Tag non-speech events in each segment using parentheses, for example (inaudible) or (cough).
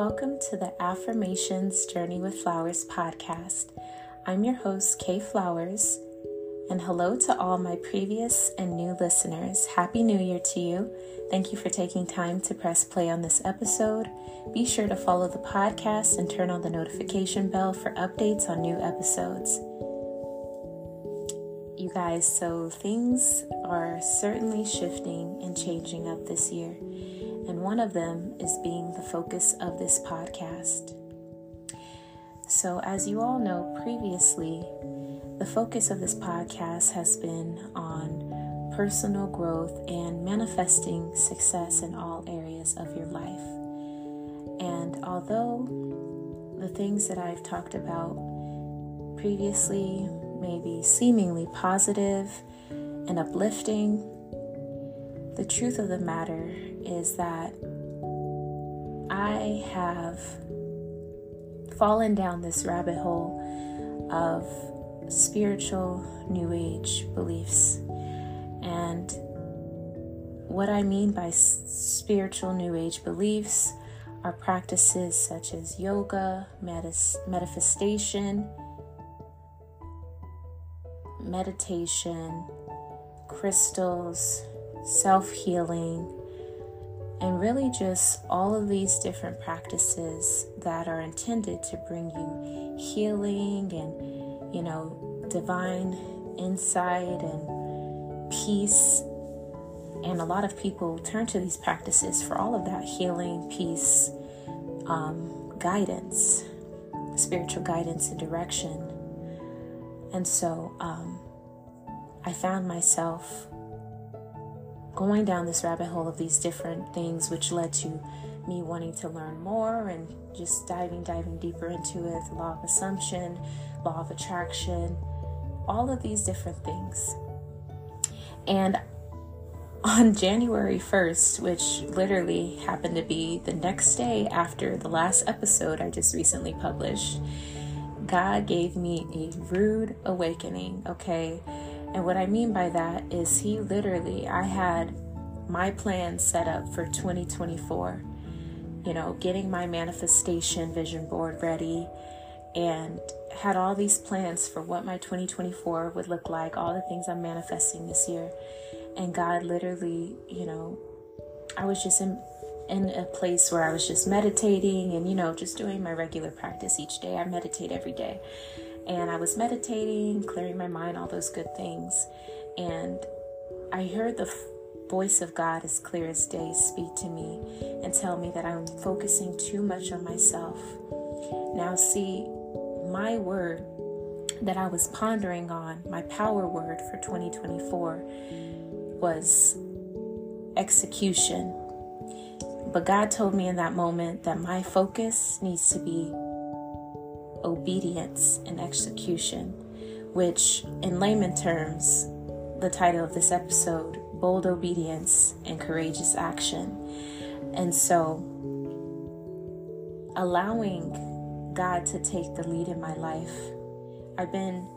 Welcome to the Affirmations Journey with Flowers podcast. I'm your host, Kay Flowers, and hello to all my previous and new listeners. Happy New Year to you. Thank you for taking time to press play on this episode. Be sure to follow the podcast and turn on the notification bell for updates on new episodes. You guys, so things are certainly shifting and changing up this year and one of them is being the focus of this podcast. So, as you all know previously, the focus of this podcast has been on personal growth and manifesting success in all areas of your life. And although the things that I've talked about previously may be seemingly positive and uplifting, the truth of the matter is that I have fallen down this rabbit hole of spiritual New Age beliefs. And what I mean by spiritual New Age beliefs are practices such as yoga, manifestation, meditation, crystals, self healing, and really just all of these different practices that are intended to bring you healing and, you know, divine insight and peace. And a lot of people turn to these practices for all of that healing, peace, um, guidance, spiritual guidance, and direction. And so um, I found myself going down this rabbit hole of these different things, which led to me wanting to learn more and just diving, diving deeper into it the law of assumption, law of attraction, all of these different things. And on (laughs) January 1st, which literally happened to be the next day after the last episode I just recently published, God gave me a rude awakening, okay? And what I mean by that is, He literally, I had my plan set up for 2024. You know, getting my manifestation vision board ready and had all these plans for what my 2024 would look like, all the things I'm manifesting this year. And God literally, you know, I was just in in a place where I was just meditating and you know, just doing my regular practice each day. I meditate every day and I was meditating, clearing my mind, all those good things. And I heard the voice of God as clear as day speak to me and tell me that I'm focusing too much on myself. Now, see, my word that I was pondering on, my power word for 2024, was execution. But God told me in that moment that my focus needs to be obedience and execution, which, in layman terms, the title of this episode, Bold Obedience and Courageous Action. And so, allowing God to take the lead in my life, I've been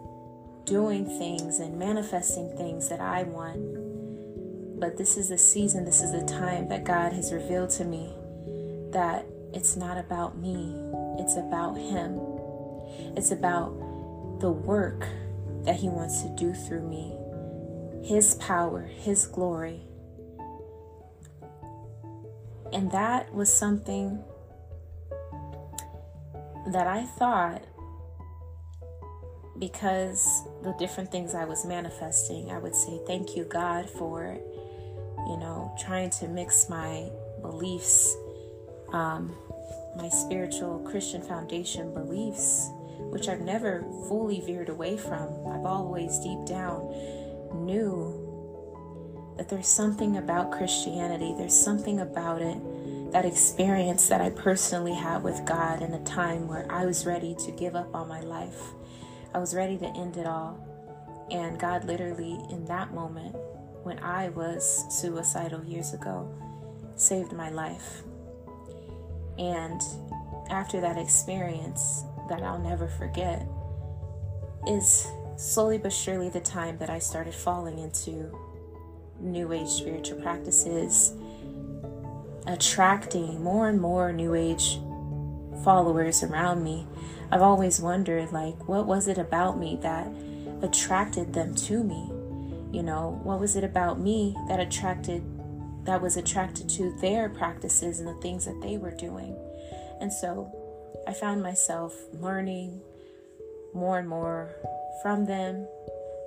doing things and manifesting things that I want. But this is the season, this is the time that God has revealed to me that it's not about me, it's about Him. It's about the work that He wants to do through me, His power, His glory. And that was something that I thought because the different things I was manifesting, I would say, Thank you, God, for, you know, trying to mix my beliefs, um, my spiritual Christian foundation beliefs which I've never fully veered away from. I've always deep down knew that there's something about Christianity, there's something about it, that experience that I personally had with God in a time where I was ready to give up on my life. I was ready to end it all. And God literally, in that moment, when I was suicidal years ago, saved my life. And after that experience, that I'll never forget is slowly but surely the time that I started falling into New Age spiritual practices, attracting more and more New Age followers around me, I've always wondered like what was it about me that attracted them to me? You know, what was it about me that attracted that was attracted to their practices and the things that they were doing? And so I found myself learning more and more from them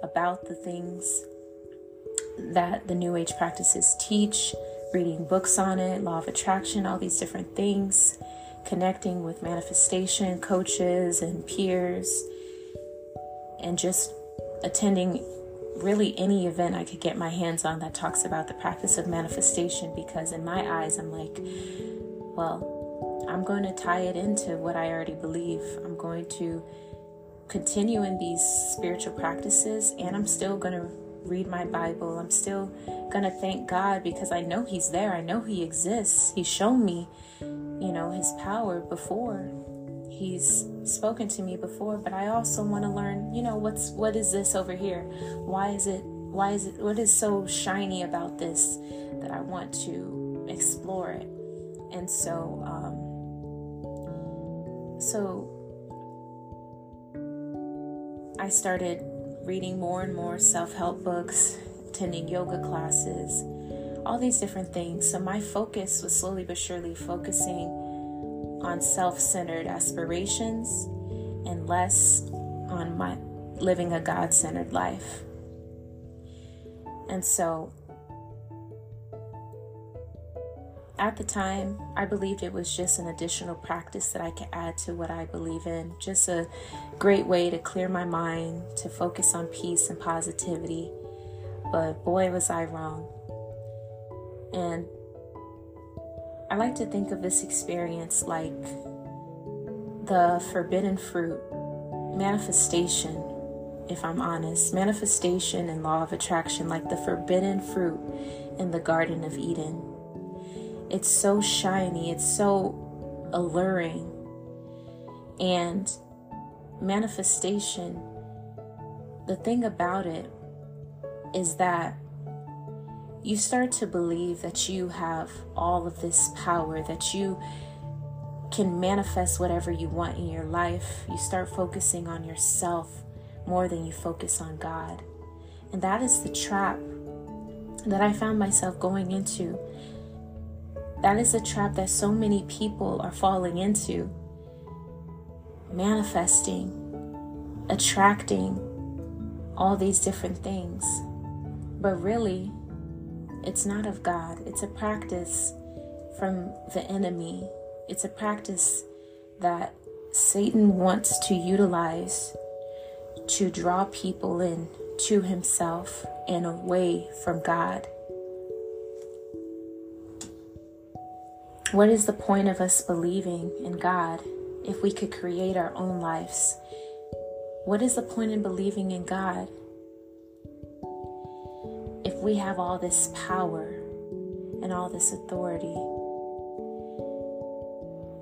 about the things that the New Age practices teach, reading books on it, law of attraction, all these different things, connecting with manifestation coaches and peers, and just attending really any event I could get my hands on that talks about the practice of manifestation because, in my eyes, I'm like, well, I'm going to tie it into what I already believe. I'm going to continue in these spiritual practices, and I'm still going to read my Bible. I'm still going to thank God because I know He's there. I know He exists. He's shown me, you know, His power before. He's spoken to me before, but I also want to learn, you know, what's what is this over here? Why is it why is it what is so shiny about this that I want to explore it? And so um so I started reading more and more self help books, attending yoga classes, all these different things. So my focus was slowly but surely focusing on self centered aspirations and less on my living a God centered life. And so at the time, I believed it was just an additional practice that I could add to what I believe in. Just a great way to clear my mind, to focus on peace and positivity. But boy, was I wrong. And I like to think of this experience like the forbidden fruit manifestation, if I'm honest. Manifestation and law of attraction, like the forbidden fruit in the Garden of Eden it's so shiny, it's so alluring. And manifestation, the thing about it is that you start to believe that you have all of this power, that you can manifest whatever you want in your life. You start focusing on yourself more than you focus on God. And that is the trap that I found myself going into that is a trap that so many people are falling into. Manifesting, attracting all these different things. But really, it's not of God. It's a practice from the enemy. It's a practice that Satan wants to utilize to draw people in to himself and away from God. What is the point of us believing in God if we could create our own lives? What is the point in believing in God if we have all this power and all this authority?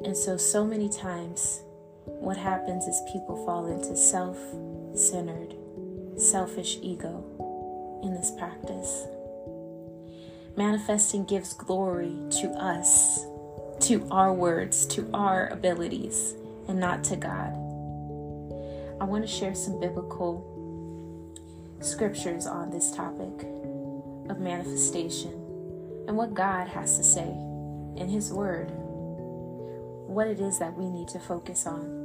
And so, so many times, what happens is people fall into self centered, selfish ego in this practice. Manifesting gives glory to us to our words, to our abilities, and not to God. I want to share some biblical scriptures on this topic of manifestation and what God has to say in His Word, what it is that we need to focus on.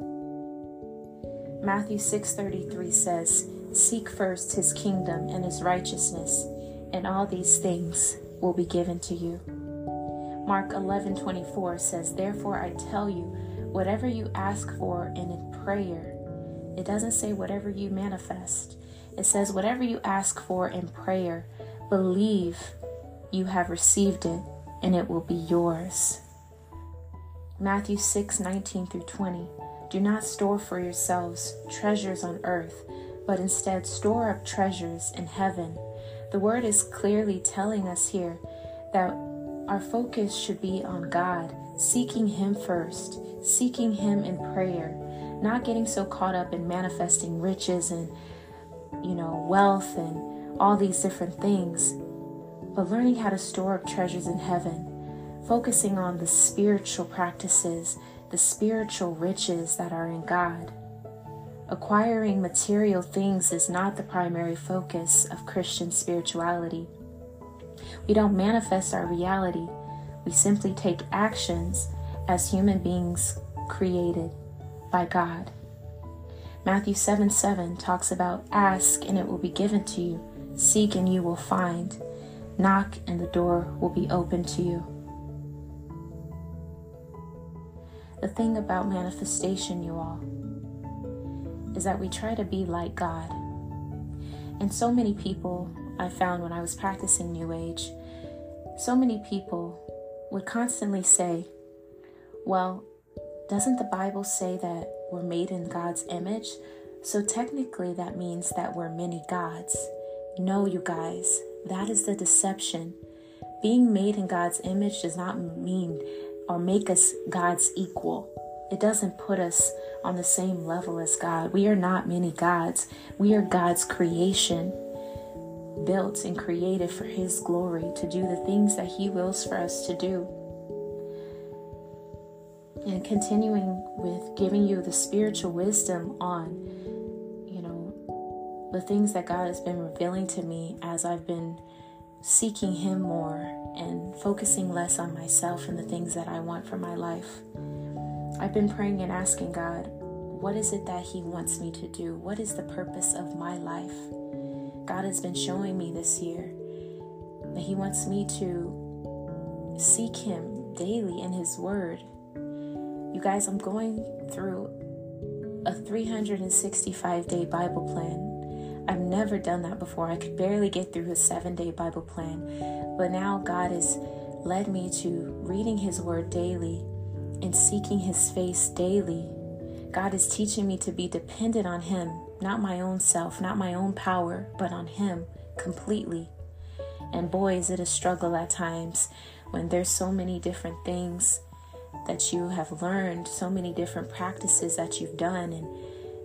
Matthew 6:33 says, "Seek first his kingdom and his righteousness, and all these things will be given to you." Mark 11:24 says, "Therefore I tell you, whatever you ask for in prayer." It doesn't say whatever you manifest. It says whatever you ask for in prayer, believe you have received it and it will be yours. Matthew 6:19 through 20. Do not store for yourselves treasures on earth, but instead store up treasures in heaven. The word is clearly telling us here that our focus should be on God, seeking Him first, seeking Him in prayer, not getting so caught up in manifesting riches and, you know, wealth and all these different things, but learning how to store up treasures in heaven, focusing on the spiritual practices the spiritual riches that are in God. Acquiring material things is not the primary focus of Christian spirituality. We don't manifest our reality, we simply take actions as human beings created by God. Matthew 7 7 talks about ask and it will be given to you, seek and you will find, knock and the door will be open to you. The thing about manifestation, you all, is that we try to be like God. And so many people I found when I was practicing New Age, so many people would constantly say, Well, doesn't the Bible say that we're made in God's image? So technically, that means that we're many gods. No, you guys, that is the deception. Being made in God's image does not mean or make us God's equal. It doesn't put us on the same level as God. We are not many gods. We are God's creation, built and created for His glory to do the things that He wills for us to do. And continuing with giving you the spiritual wisdom on, you know, the things that God has been revealing to me as I've been seeking Him more and focusing less on myself and the things that I want for my life. I've been praying and asking God, what is it that He wants me to do? What is the purpose of my life? God has been showing me this year that He wants me to seek Him daily in His Word. You guys, I'm going through a 365 day Bible plan. I've never done that before. I could barely get through a seven day Bible plan. But now God has led me to reading His Word daily and seeking His face daily God is teaching me to be dependent on Him, not my own self, not my own power, but on Him completely. And boy, is it a struggle at times when there's so many different things that you have learned, so many different practices that you've done, and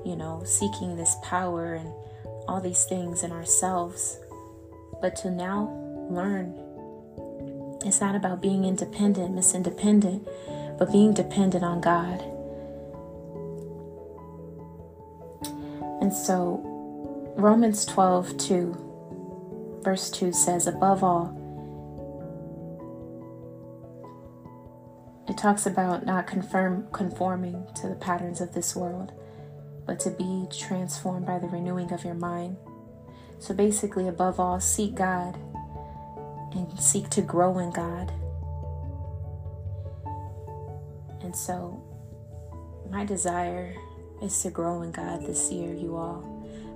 you know, seeking this power and all these things in ourselves. But to now learn it's not about being independent, Miss Independent, but being dependent on God. And so Romans 12, 2, verse 2 says, above all, it talks about not confirm, conforming to the patterns of this world, but to be transformed by the renewing of your mind. So basically, above all, seek God and seek to grow in God. And so, my desire is to grow in God this year, you all.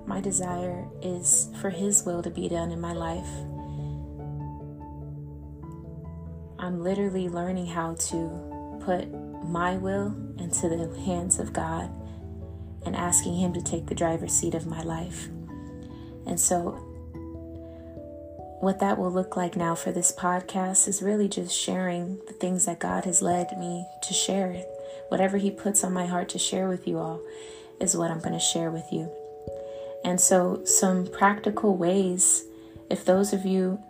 My desire is for His will to be done in my life. I'm literally learning how to put my will into the hands of God and asking Him to take the driver's seat of my life. And so, what that will look like now for this podcast is really just sharing the things that God has led me to share Whatever He puts on my heart to share with you all is what I'm going to share with you. And so, some practical ways, if those of you,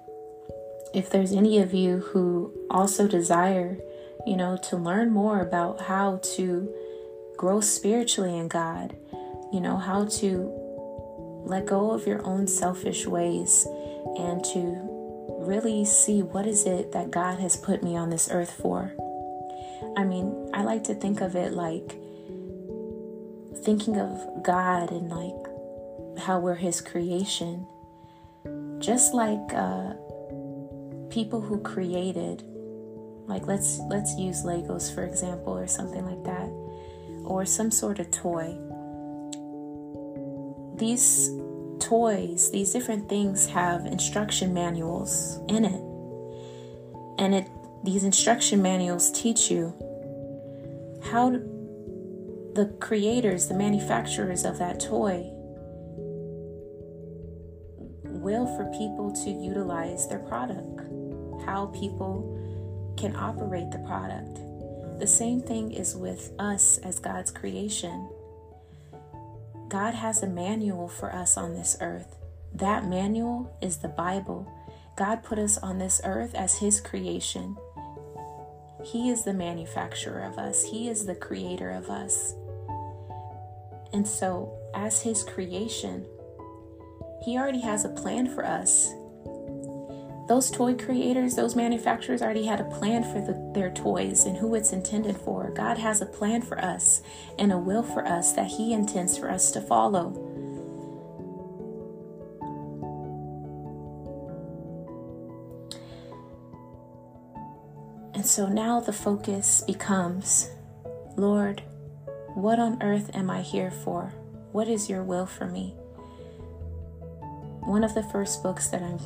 if there's any of you who also desire, you know, to learn more about how to grow spiritually in God, you know, how to let go of your own selfish ways and to really see what is it that God has put me on this earth for. I mean, I like to think of it like thinking of God and like how we're His creation. Just like uh, people who created, like let's let's use Legos for example, or something like that, or some sort of toy. These toys, these different things have instruction manuals in it, and it these instruction manuals teach you how the creators, the manufacturers of that toy, will for people to utilize their product, how people can operate the product. The same thing is with us as God's creation. God has a manual for us on this earth. That manual is the Bible. God put us on this earth as His creation He is the manufacturer of us, He is the creator of us. And so, as His creation, He already has a plan for us. Those toy creators, those manufacturers already had a plan for the, their toys and who it's intended for. God has a plan for us and a will for us that He intends for us to follow. So now the focus becomes Lord, what on earth am I here for? What is your will for me? One of the first books that I'm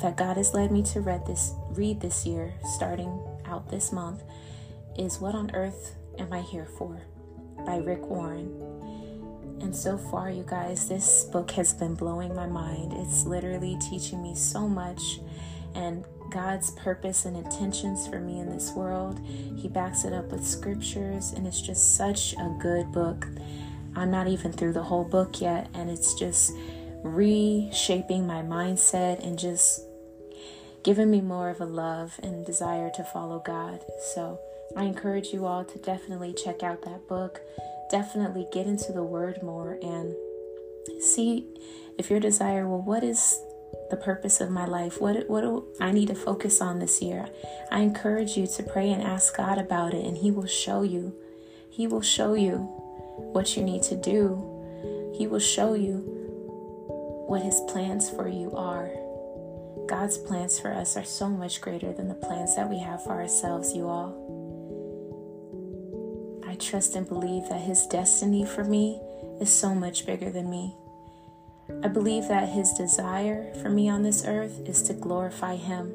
that God has led me to read this read this year, starting out this month, is What on Earth Am I Here For? by Rick Warren. And so far, you guys, this book has been blowing my mind. It's literally teaching me so much and God's purpose and intentions for me in this world. He backs it up with scriptures, and it's just such a good book. I'm not even through the whole book yet, and it's just reshaping my mindset and just giving me more of a love and desire to follow God. So I encourage you all to definitely check out that book. Definitely get into the Word more and see if your desire, well, what is the purpose of my life? What what do I need to focus on this year? I encourage you to pray and ask God about it and he will show you. He will show you what you need to do. He will show you what his plans for you are. God's plans for us are so much greater than the plans that we have for ourselves, you all. I trust and believe that his destiny for me is so much bigger than me. I believe that His desire for me on this earth is to glorify Him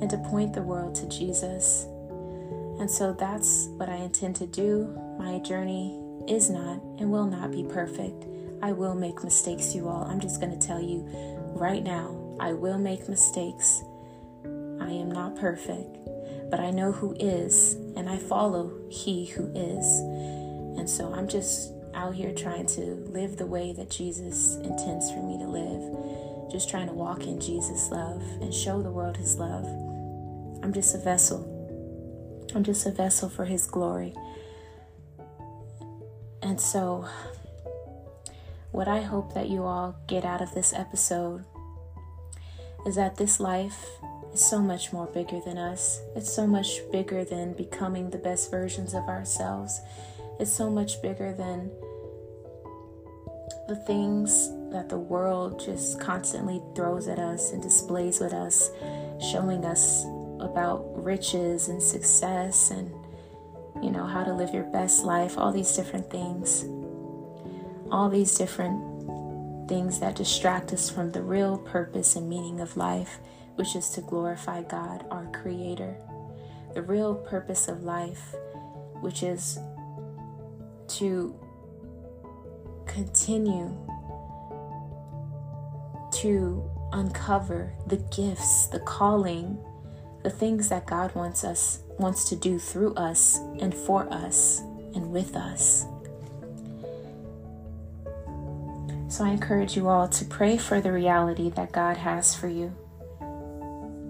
and to point the world to Jesus. And so that's what I intend to do. My journey is not and will not be perfect. I will make mistakes, you all. I'm just going to tell you right now I will make mistakes. I am not perfect, but I know who is, and I follow He who is. And so I'm just out here trying to live the way that Jesus intends for me to live, just trying to walk in Jesus' love and show the world His love. I'm just a vessel. I'm just a vessel for His glory. And so, what I hope that you all get out of this episode is that this life is so much more bigger than us. It's so much bigger than becoming the best versions of ourselves. It's so much bigger than the things that the world just constantly throws at us and displays with us, showing us about riches and success and, you know, how to live your best life, all these different things, all these different things that distract us from the real purpose and meaning of life, which is to glorify God, our Creator. The real purpose of life, which is to continue to uncover the gifts, the calling, the things that God wants us wants to do through us and for us and with us. So I encourage you all to pray for the reality that God has for you.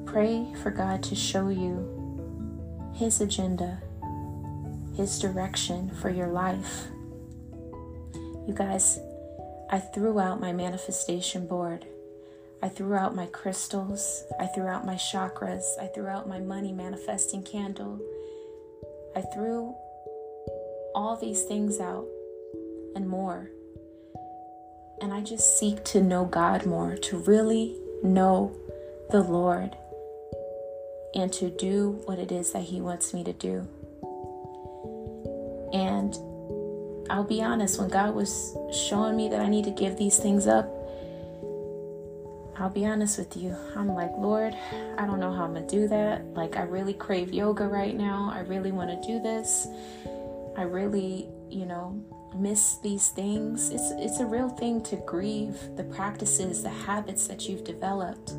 Pray for God to show you His agenda, His direction for your life. You guys, I threw out my manifestation board. I threw out my crystals. I threw out my chakras. I threw out my money manifesting candle. I threw all these things out and more. And I just seek to know God more, to really know the Lord, and to do what it is that He wants me to do. And I'll be honest, when God was showing me that I need to give these things up, I'll be honest with you. I'm like, Lord, I don't know how I'm going to do that. Like, I really crave yoga right now. I really want to do this. I really, you know, miss these things. It's it's a real thing to grieve the practices, the habits that you've developed.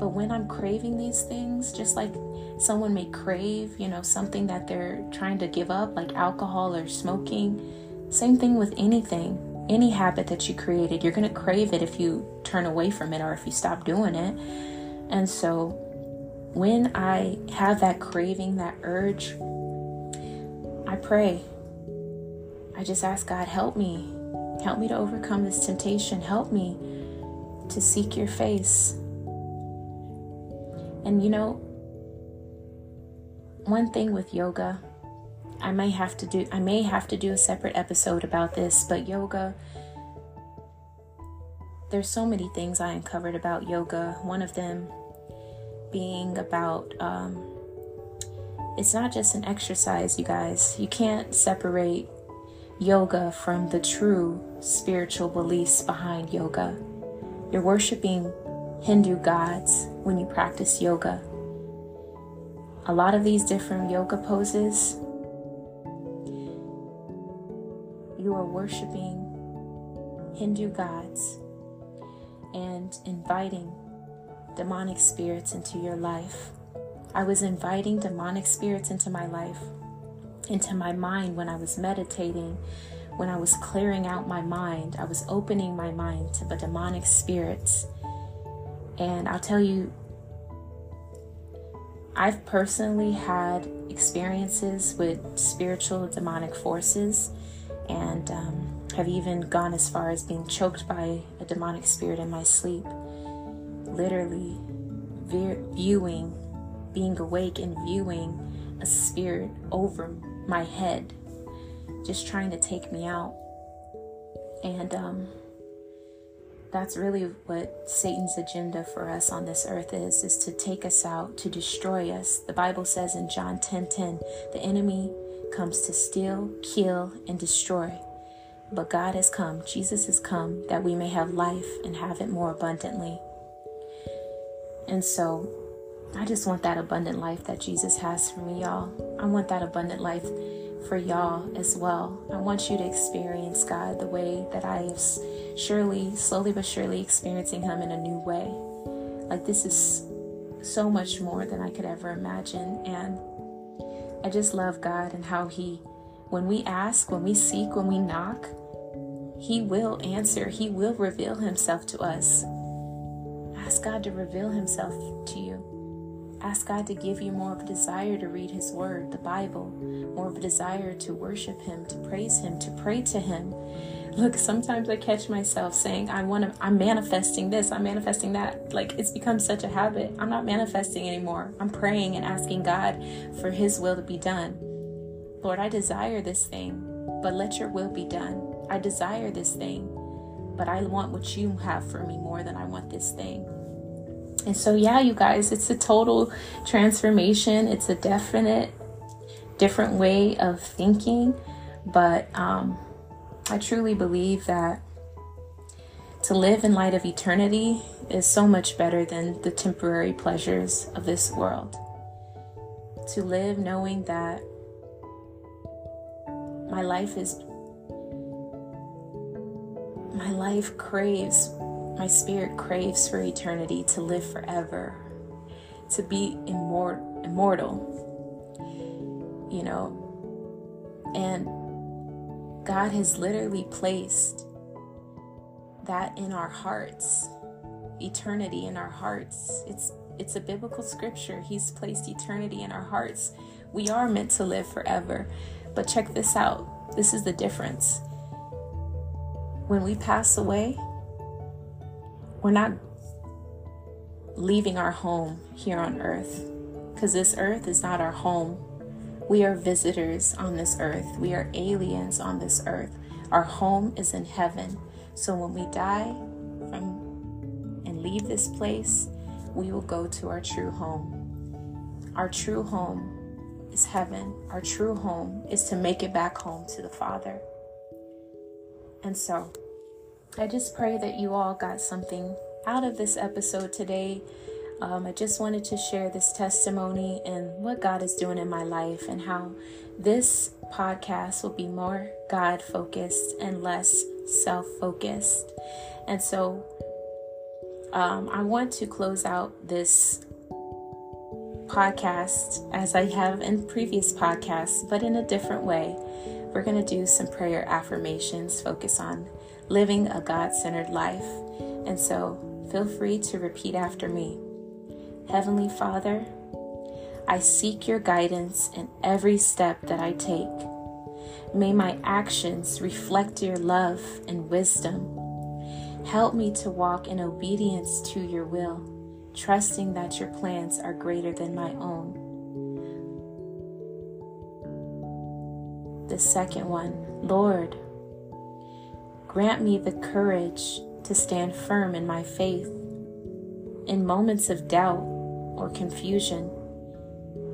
But when I'm craving these things, just like someone may crave, you know, something that they're trying to give up, like alcohol or smoking, same thing with anything, any habit that you created. You're going to crave it if you turn away from it or if you stop doing it. And so when I have that craving, that urge, I pray. I just ask God, help me. Help me to overcome this temptation. Help me to seek your face. And you know, one thing with yoga, I may have to do I may have to do a separate episode about this, but yoga there's so many things I uncovered about yoga. One of them being about um, it's not just an exercise, you guys. You can't separate yoga from the true spiritual beliefs behind yoga. You're worshiping Hindu gods when you practice yoga. A lot of these different yoga poses, you are worshiping Hindu gods and inviting demonic spirits into your life. I was inviting demonic spirits into my life, into my mind when I was meditating, when I was clearing out my mind. I was opening my mind to the demonic spirits. And I'll tell you, I've personally had experiences with spiritual demonic forces and um, have even gone as far as being choked by a demonic spirit in my sleep. Literally viewing, being awake and viewing a spirit over my head, just trying to take me out. And um, that's really what Satan's agenda for us on this earth is, is to take us out, to destroy us. The Bible says in John 10:10, 10, 10, the enemy comes to steal, kill, and destroy. But God has come, Jesus has come, that we may have life and have it more abundantly. And so I just want that abundant life that Jesus has for me, y'all. I want that abundant life for y'all as well. I want you to experience God the way that I have surely, slowly but surely experiencing Him in a new way. Like, this is so much more than I could ever imagine. And I just love God and how He, when we ask, when we seek, when we knock, he will answer, He will reveal Himself to us. Ask God to reveal Himself to you. Ask God to give you more of a desire to read His Word, the Bible, more of a desire to worship Him, to praise Him, to pray to Him. Look, sometimes I catch myself saying, I want to, I'm manifesting this, I'm manifesting that. Like it's become such a habit. I'm not manifesting anymore. I'm praying and asking God for His will to be done. Lord, I desire this thing, but let your will be done. I desire this thing, but I want what you have for me more than I want this thing. And so, yeah, you guys, it's a total transformation. It's a definite, different way of thinking. But um, I truly believe that to live in light of eternity is so much better than the temporary pleasures of this world. To live knowing that my life is my life craves, my spirit craves for eternity, to live forever, to be immor- immortal, you know. And God has literally placed that in our hearts, eternity in our hearts. It's it's a biblical scripture. He's placed eternity in our hearts. We are meant to live forever. But check this out. This is the difference when we pass away, we're not leaving our home here on earth because this earth is not our home. We are visitors on this earth, we are aliens on this earth. Our home is in heaven. So when we die from and leave this place, we will go to our true home. Our true home is heaven. Our true home is to make it back home to the Father. And so, I just pray that you all got something out of this episode today. Um, I just wanted to share this testimony and what God is doing in my life, and how this podcast will be more God focused and less self focused. And so, um, I want to close out this podcast as I have in previous podcasts, but in a different way. We're going to do some prayer affirmations, focus on living a God centered life. And so feel free to repeat after me Heavenly Father, I seek your guidance in every step that I take. May my actions reflect your love and wisdom. Help me to walk in obedience to your will, trusting that your plans are greater than my own. The second one, Lord, grant me the courage to stand firm in my faith. In moments of doubt or confusion,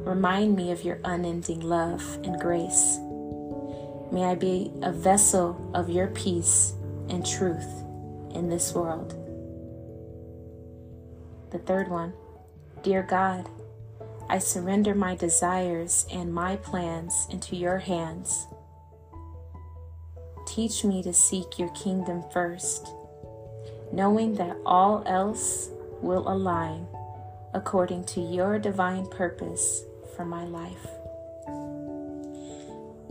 remind me of your unending love and grace. May I be a vessel of your peace and truth in this world. The third one, Dear God, I surrender my desires and my plans into your hands. Teach me to seek your kingdom first, knowing that all else will align according to your divine purpose for my life.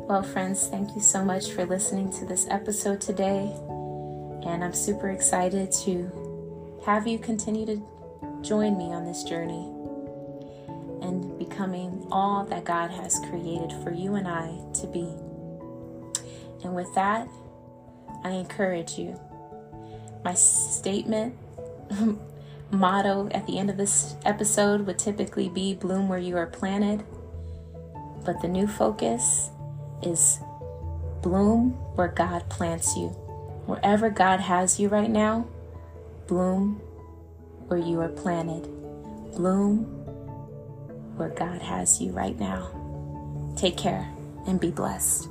Well, friends, thank you so much for listening to this episode today. And I'm super excited to have you continue to join me on this journey and becoming all that God has created for you and I to be. And with that, I encourage you. My statement (laughs) motto at the end of this episode would typically be bloom where you are planted. But the new focus is bloom where God plants you. Wherever God has you right now, bloom where you are planted. Bloom where God has you right now. Take care and be blessed.